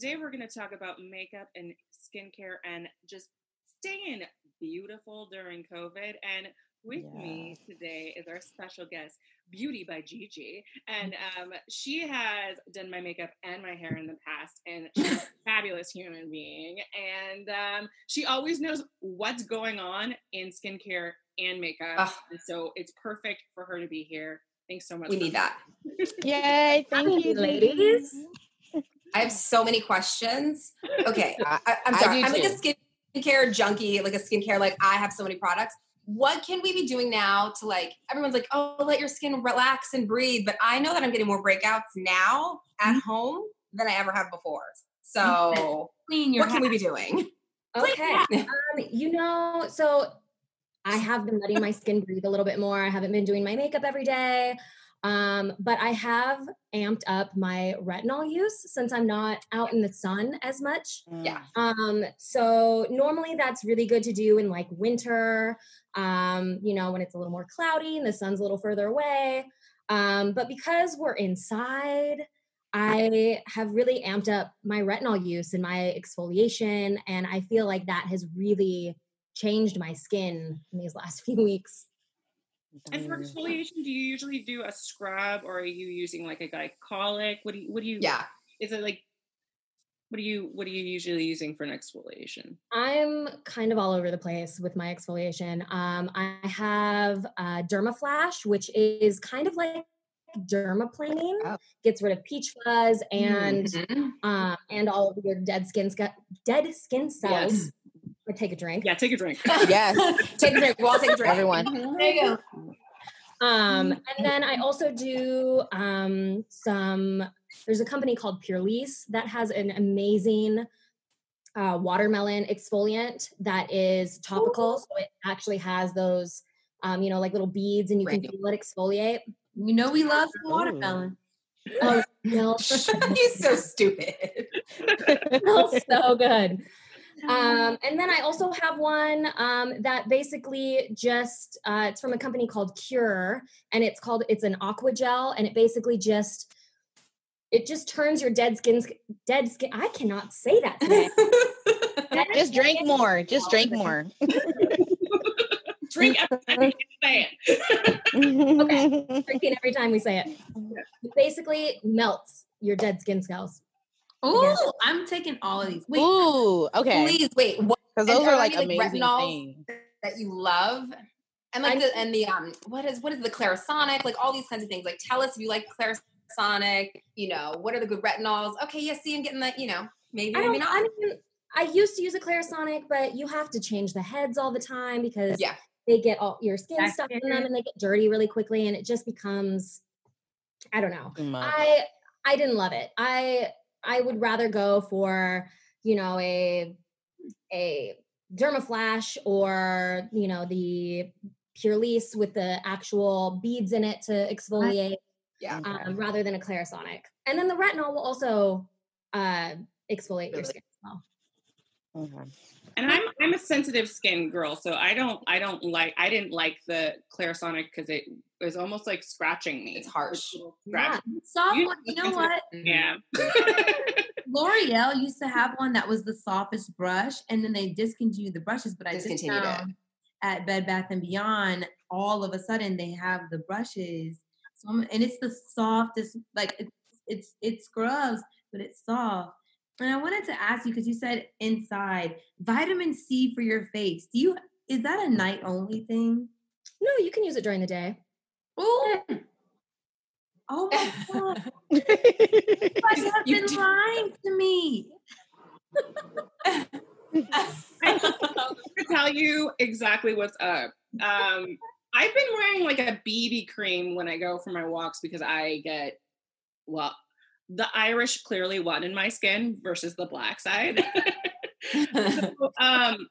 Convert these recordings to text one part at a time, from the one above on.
today we're going to talk about makeup and skincare and just staying beautiful during COVID. And with yeah. me today is our special guest, Beauty by Gigi. And um, she has done my makeup and my hair in the past, and she's a fabulous human being. And um, she always knows what's going on in skincare and makeup. And so it's perfect for her to be here. Thanks so much. We need that. Yay. Thank you, ladies. I have so many questions. Okay. I, am sorry. I'm like a skincare junkie, like a skincare, like I have so many products what can we be doing now to like everyone's like oh let your skin relax and breathe but i know that i'm getting more breakouts now at mm-hmm. home than i ever have before so clean your what can we be doing okay um, you know so i have been letting my skin breathe a little bit more i haven't been doing my makeup every day um, but I have amped up my retinol use since I'm not out in the sun as much. Yeah. Um, so normally that's really good to do in like winter, um, you know, when it's a little more cloudy and the sun's a little further away. Um, but because we're inside, I have really amped up my retinol use and my exfoliation. And I feel like that has really changed my skin in these last few weeks. And for exfoliation, do you usually do a scrub or are you using like a glycolic? What do you what do you Yeah. Is it like what are you what are you usually using for an exfoliation? I'm kind of all over the place with my exfoliation. Um, I have uh, Dermaflash, which is kind of like dermaplaning, oh. gets rid of peach fuzz and mm-hmm. um, and all of your dead skin dead skin cells. Yes take a drink. Yeah, take a drink. yes. take a drink. We'll all take a drink. Everyone. Mm-hmm. There you go. Um, and then I also do um, some, there's a company called Purlisse that has an amazing uh, watermelon exfoliant that is topical. So it actually has those, um, you know, like little beads and you can feel it exfoliate. You know, we love watermelon. Oh, no. He's so stupid. it smells so good. Um, and then I also have one um, that basically just uh, it's from a company called Cure, and it's called it's an aqua gel, and it basically just it just turns your dead skin dead skin. I cannot say that today. just drink more. Just drink more. Drink every time say it. okay, drinking every time we say it. it basically melts your dead skin cells. Oh, I'm taking all of these. Wait, Ooh, okay. Please wait. Because those are, are like amazing things that you love, and like I, the and the um, what is what is the Clarisonic? Like all these kinds of things. Like tell us if you like Clarisonic. You know, what are the good retinols? Okay, yeah, see, I'm getting that. You know, maybe I maybe not. I mean, I used to use a Clarisonic, but you have to change the heads all the time because yeah. they get all your skin That's stuck in them and they get dirty really quickly, and it just becomes. I don't know. I I didn't love it. I I would rather go for, you know, a a dermaflash or, you know, the Purlisse with the actual beads in it to exfoliate. Yeah. Um, rather than a Clarisonic. And then the retinol will also uh, exfoliate really? your skin as well. Okay. And I'm I'm a sensitive skin girl, so I don't I don't like I didn't like the Clarisonic because it was almost like scratching me. It's harsh. Yeah. Soft you, you know what? Yeah. L'Oreal used to have one that was the softest brush, and then they discontinued the brushes. But I discontinued it at Bed Bath and Beyond. All of a sudden, they have the brushes, so and it's the softest. Like it's it's it scrubs, but it's soft. And I wanted to ask you because you said inside vitamin C for your face. Do you is that a night only thing? No, you can use it during the day. Oh, oh my god! you have been lying to me. I have to tell you exactly what's up. Um, I've been wearing like a BB cream when I go for my walks because I get well the Irish clearly won in my skin versus the black side. so, um,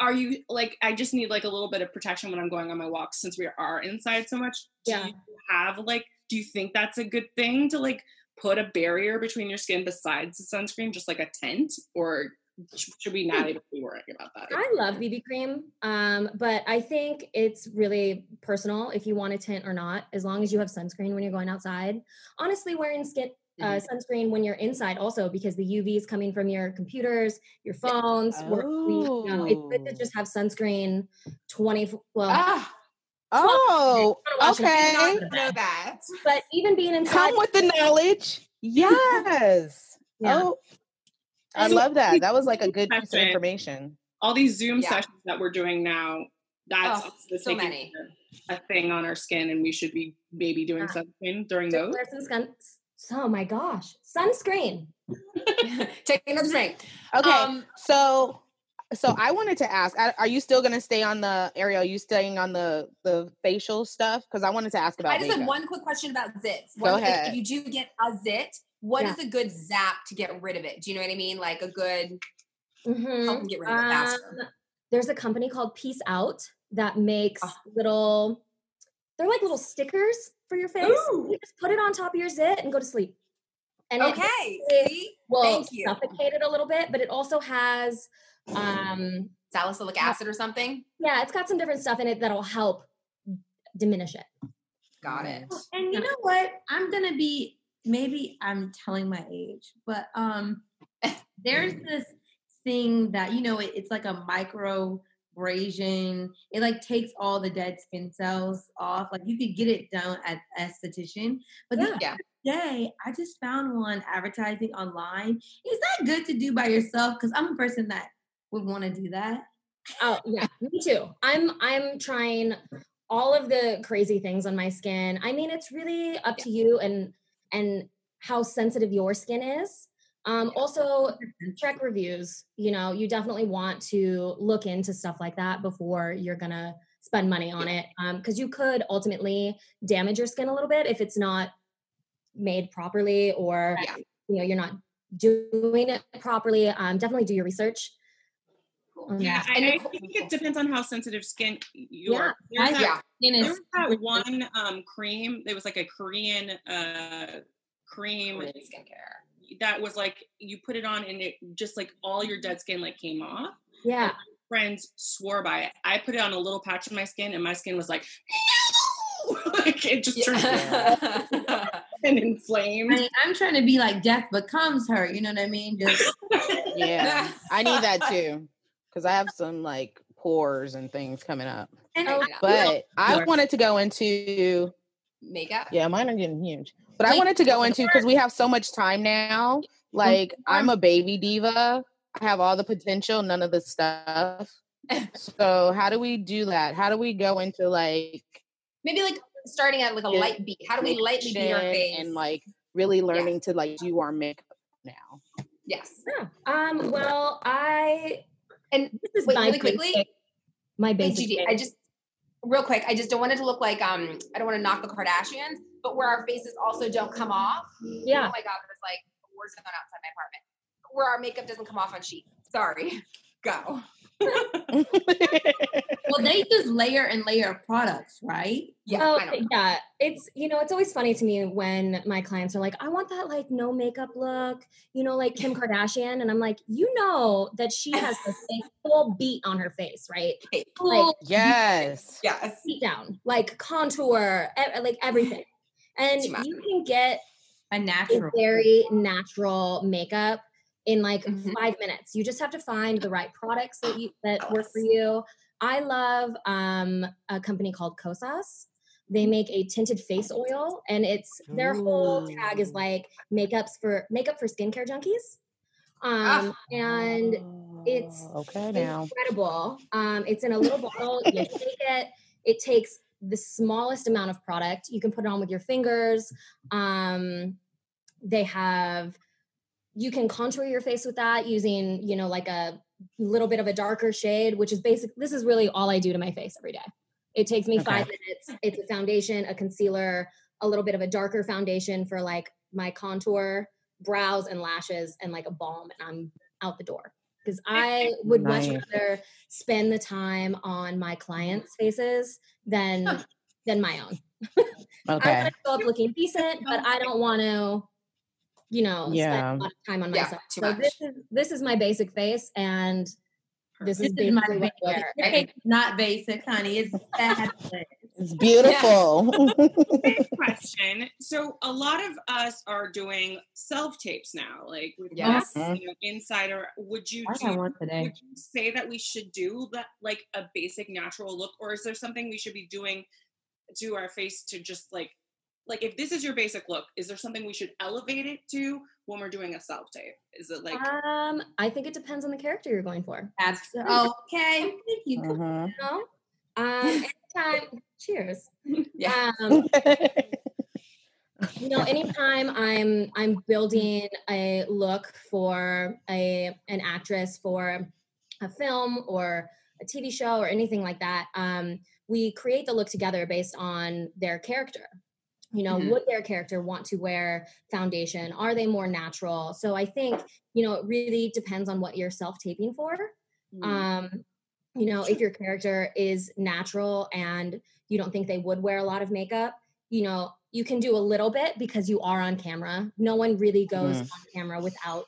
are you like I just need like a little bit of protection when I'm going on my walks since we are inside so much? Yeah. Do you have like do you think that's a good thing to like put a barrier between your skin besides the sunscreen, just like a tent, or should we not even be worrying about that? I love BB cream, um, but I think it's really personal if you want a tint or not, as long as you have sunscreen when you're going outside. Honestly, wearing skin uh, mm-hmm. sunscreen when you're inside also because the UV is coming from your computers, your phones. Oh. We, you know, it's good to oh. just have sunscreen 20, well, ah. Oh, okay. know that. But even being inside, come with the knowledge. Yes. yeah. Oh, I love that. That was like a good piece of information. All these Zoom yeah. sessions that we're doing now, that's oh, so many. a thing on our skin, and we should be maybe doing yeah. sunscreen during those. Oh my gosh, sunscreen. Taking another drink. Okay, um, so so I wanted to ask: Are you still going to stay on the Ariel? Are you staying on the the facial stuff? Because I wanted to ask about. I just makeup. have one quick question about zits. Go ahead. If you do get a zit, what yeah. is a good zap to get rid of it? Do you know what I mean? Like a good mm-hmm. help them get rid of it faster. Um, there's a company called Peace Out that makes oh. little. They're like little stickers for your face. Ooh. You just put it on top of your zit and go to sleep. And okay, it, it will suffocate it a little bit, but it also has um salicylic acid or something. Yeah, it's got some different stuff in it that'll help diminish it. Got it. And you know what? I'm gonna be maybe I'm telling my age, but um there's this thing that you know it, it's like a micro abrasion. It like takes all the dead skin cells off. Like you could get it done at esthetician. But yeah. the other day, I just found one advertising online. Is that good to do by yourself? Because I'm a person that would want to do that. Oh yeah, me too. I'm I'm trying all of the crazy things on my skin. I mean, it's really up to you and and how sensitive your skin is. Um, also, check reviews. You know, you definitely want to look into stuff like that before you're gonna spend money on it, because um, you could ultimately damage your skin a little bit if it's not made properly or yeah. you know you're not doing it properly. Um, definitely do your research. Yeah, I, I, think it depends on how sensitive skin you are. There's that, yeah. There was that one um, cream. It was like a Korean uh, cream Korean skincare that was like you put it on and it just like all your dead skin like came off. Yeah. friends swore by it. I put it on a little patch of my skin and my skin was like, no! like it just turned yeah. and inflamed. I mean, I'm trying to be like death becomes her. You know what I mean? Just yeah, I need that too because I have some like pores and things coming up. And oh, but I wanted to go into makeup. Yeah, mine are getting huge. But like, I wanted to go into because we have so much time now. Like I'm a baby diva. I have all the potential, none of the stuff. so how do we do that? How do we go into like maybe like starting at like a light beat? How do we lightly beat our face and like really learning yeah. to like do our makeup now? Yes. Yeah. Um. Well, I and this is Wait, really quickly. Basic, my basic. Gigi, I just real quick. I just don't want it to look like um. I don't want to knock the Kardashians, but where our faces also don't come off. Yeah. Oh my god, there's like a war zone outside my apartment where our makeup doesn't come off on sheet. Sorry. Go. well, they just layer and layer of products, right? Yeah. Oh, yeah. It's you know, it's always funny to me when my clients are like, "I want that like no makeup look," you know, like Kim Kardashian, and I'm like, you know that she has a full beat on her face, right? Full like, yes, yes, beat down, like contour, like everything, and you can get a natural, a very natural makeup in like mm-hmm. five minutes. You just have to find the right products that you that work for you. I love um, a company called Kosas. They make a tinted face oil, and it's their whole tag is like makeups for makeup for skincare junkies. Um, ah. and it's okay now. incredible. Um, it's in a little bottle. You take it. It takes the smallest amount of product. You can put it on with your fingers. Um, they have you can contour your face with that using, you know, like a little bit of a darker shade, which is basic. This is really all I do to my face every day. It takes me okay. five minutes. It's a foundation, a concealer, a little bit of a darker foundation for like my contour, brows, and lashes, and like a balm, and I'm out the door. Because I would nice. much rather spend the time on my clients' faces than than my own. okay. I want to show up looking decent, but I don't want to you know, yeah. spend a lot of time on myself. Yeah, so much. this is this is my basic face and this, this is, is my basic. Not basic, honey. It's fabulous. It's beautiful. question. So a lot of us are doing self tapes now, like with yes. Mm-hmm. you know, insider. Would you do, would you say that we should do that like a basic natural look, or is there something we should be doing to our face to just like like if this is your basic look, is there something we should elevate it to when we're doing a self tape? Is it like um I think it depends on the character you're going for. Absolutely. Okay. Thank you. Uh-huh. you know? Um anytime cheers. Yeah. Um, you know, anytime I'm I'm building a look for a an actress for a film or a TV show or anything like that, um, we create the look together based on their character you know mm-hmm. would their character want to wear foundation? Are they more natural? So i think you know it really depends on what you're self taping for. Mm-hmm. um you know if your character is natural and you don't think they would wear a lot of makeup you know you can do a little bit because you are on camera. No one really goes mm. on camera without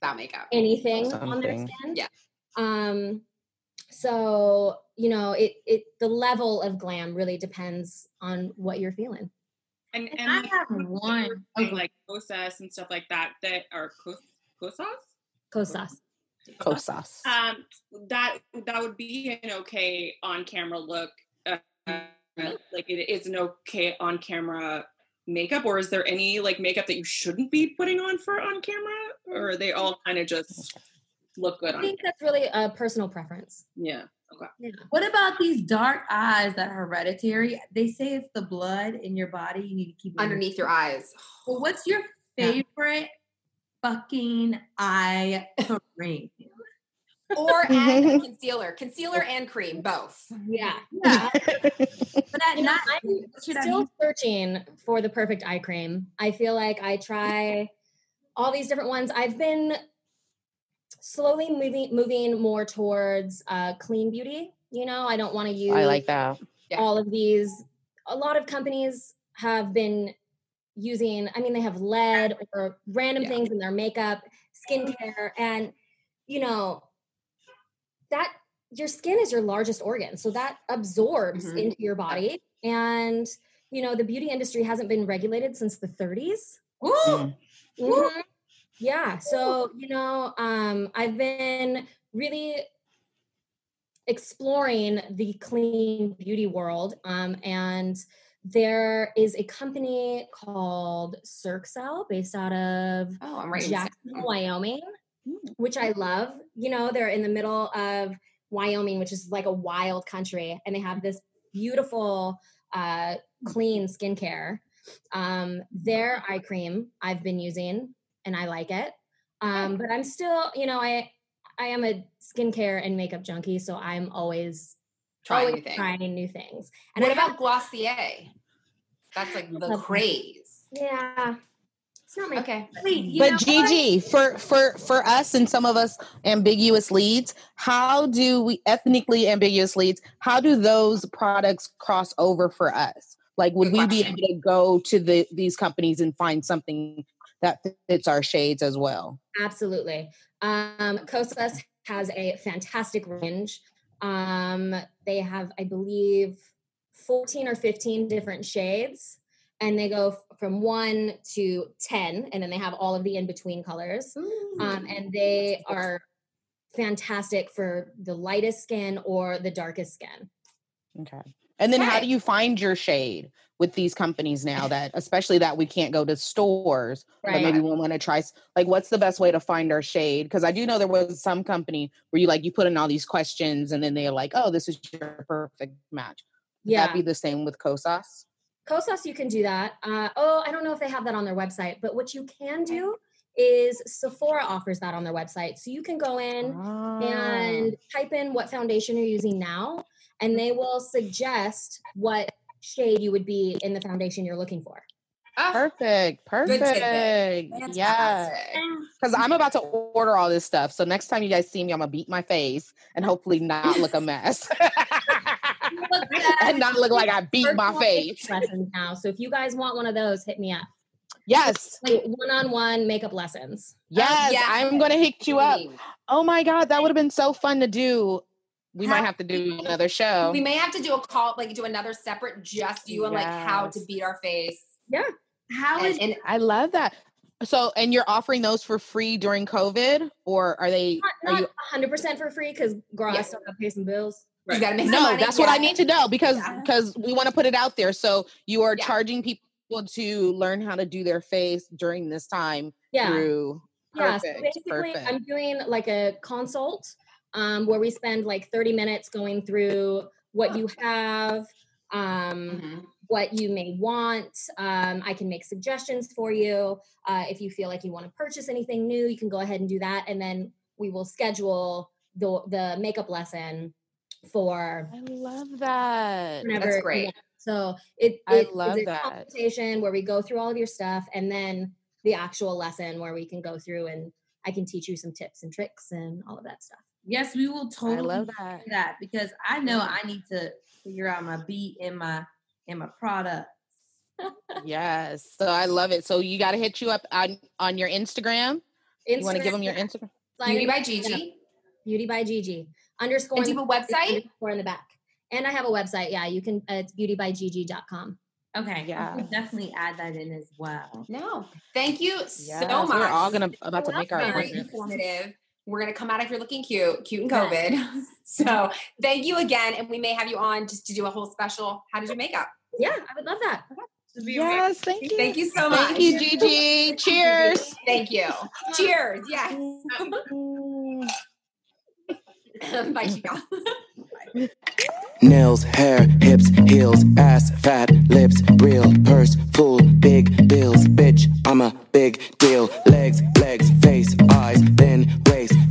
that makeup. anything Something. on their skin. Yeah. Um so you know it it the level of glam really depends on what you're feeling and, and, I have one of like Kosas and stuff like that that are Kosas. Kosas. Kosas. Um, that that would be an okay on camera look. Uh, like it is an okay on camera makeup, or is there any like makeup that you shouldn't be putting on for on camera, or are they all kind of just look good? I think that's really a personal preference. Yeah. Okay. Yeah. What about these dark eyes that are hereditary? They say it's the blood in your body. You need to keep underneath your eyes. Well, what's your favorite yeah. fucking eye cream? or add concealer, concealer and cream, both. Yeah, yeah. but at night, I'm still searching for the perfect eye cream. I feel like I try all these different ones. I've been slowly moving moving more towards uh, clean beauty. You know, I don't want to use. I like that. All of these. A lot of companies have been using. I mean, they have lead or random yeah. things in their makeup, skincare, and you know that your skin is your largest organ, so that absorbs mm-hmm. into your body. And you know, the beauty industry hasn't been regulated since the 30s. Mm. Mm-hmm. Yeah. So, you know, um, I've been really exploring the clean beauty world. Um, and there is a company called Circel based out of oh, I'm right Jackson, Wyoming, mm. which I love. You know, they're in the middle of Wyoming, which is like a wild country, and they have this beautiful, uh, clean skincare. Um, their eye cream I've been using and I like it. Um, but I'm still, you know, I I am a skincare and makeup junkie, so I'm always trying, always new, things. trying new things. And what about Glossier? That's like the craze. Yeah. It's not my okay. but Gigi, for for for us and some of us ambiguous leads, how do we ethnically ambiguous leads? How do those products cross over for us? Like, would Good we question. be able to go to the these companies and find something that fits our shades as well. Absolutely. Um, Kosas has a fantastic range. Um, they have, I believe, 14 or 15 different shades, and they go from one to 10, and then they have all of the in between colors. Um, and they are fantastic for the lightest skin or the darkest skin. Okay. And then how do you find your shade with these companies now that especially that we can't go to stores right. but maybe we want to try like what's the best way to find our shade because I do know there was some company where you like you put in all these questions and then they're like oh this is your perfect match. Would yeah. that be the same with Kosas? Kosas you can do that. Uh, oh, I don't know if they have that on their website, but what you can do is Sephora offers that on their website. So you can go in ah. and type in what foundation you're using now and they will suggest what shade you would be in the foundation you're looking for. Oh, perfect. Perfect. Yeah. Because I'm about to order all this stuff. So next time you guys see me, I'm gonna beat my face and hopefully not look a mess. and not look like I beat my face. Lessons now. So if you guys want one of those, hit me up. Yes. Like one-on-one makeup lessons. Yes, um, yes. I'm gonna hit you up. Oh my god, that would have been so fun to do we might have to do another show. We may have to do a call, like do another separate just you and yes. like how to beat our face. Yeah. How and, is and I love that. So, and you're offering those for free during COVID, or are they? Not, not are you 100% for free because girl, yeah. I still gotta pay some bills. Right. You gotta make no, that's yeah. what I need to know because because yeah. we want to put it out there. So you are charging people to learn how to do their face during this time yeah. through. Perfect. Yeah, so basically, Perfect. I'm doing like a consult um, where we spend like 30 minutes going through what you have, um, mm-hmm. what you may want. Um, I can make suggestions for you. Uh, if you feel like you want to purchase anything new, you can go ahead and do that. And then we will schedule the, the makeup lesson for. I love that. Whenever, That's great. So it, it I love that consultation where we go through all of your stuff and then the actual lesson where we can go through and I can teach you some tips and tricks and all of that stuff. Yes, we will totally I love that. that because I know I need to figure out my beat and my and my product. yes. So I love it. So you got to hit you up on on your Instagram. Instagram you want to give them your Instagram? Beauty by Gigi. Beauty by Gigi. Underscore. And do you have a website? Or in the back. And I have a website. Yeah, you can. Uh, it's beautybygigi.com. Okay, yeah, definitely add that in as well. No, thank you yes, so much. We're all gonna about to make our very informative. We're gonna come out if you're looking cute, cute and COVID. Yeah. so thank you again, and we may have you on just to do a whole special. How did you makeup? Yeah, I would love that. Yes, thank you. Thank you so much. Thank you, Gigi. Cheers. Thank you. Cheers. Yes. Bye, Chica. Nails, hair, hips, heels, ass, fat, lips, real, purse, full, big bills, bitch, I'm a big deal. Legs, legs, face, eyes, thin waist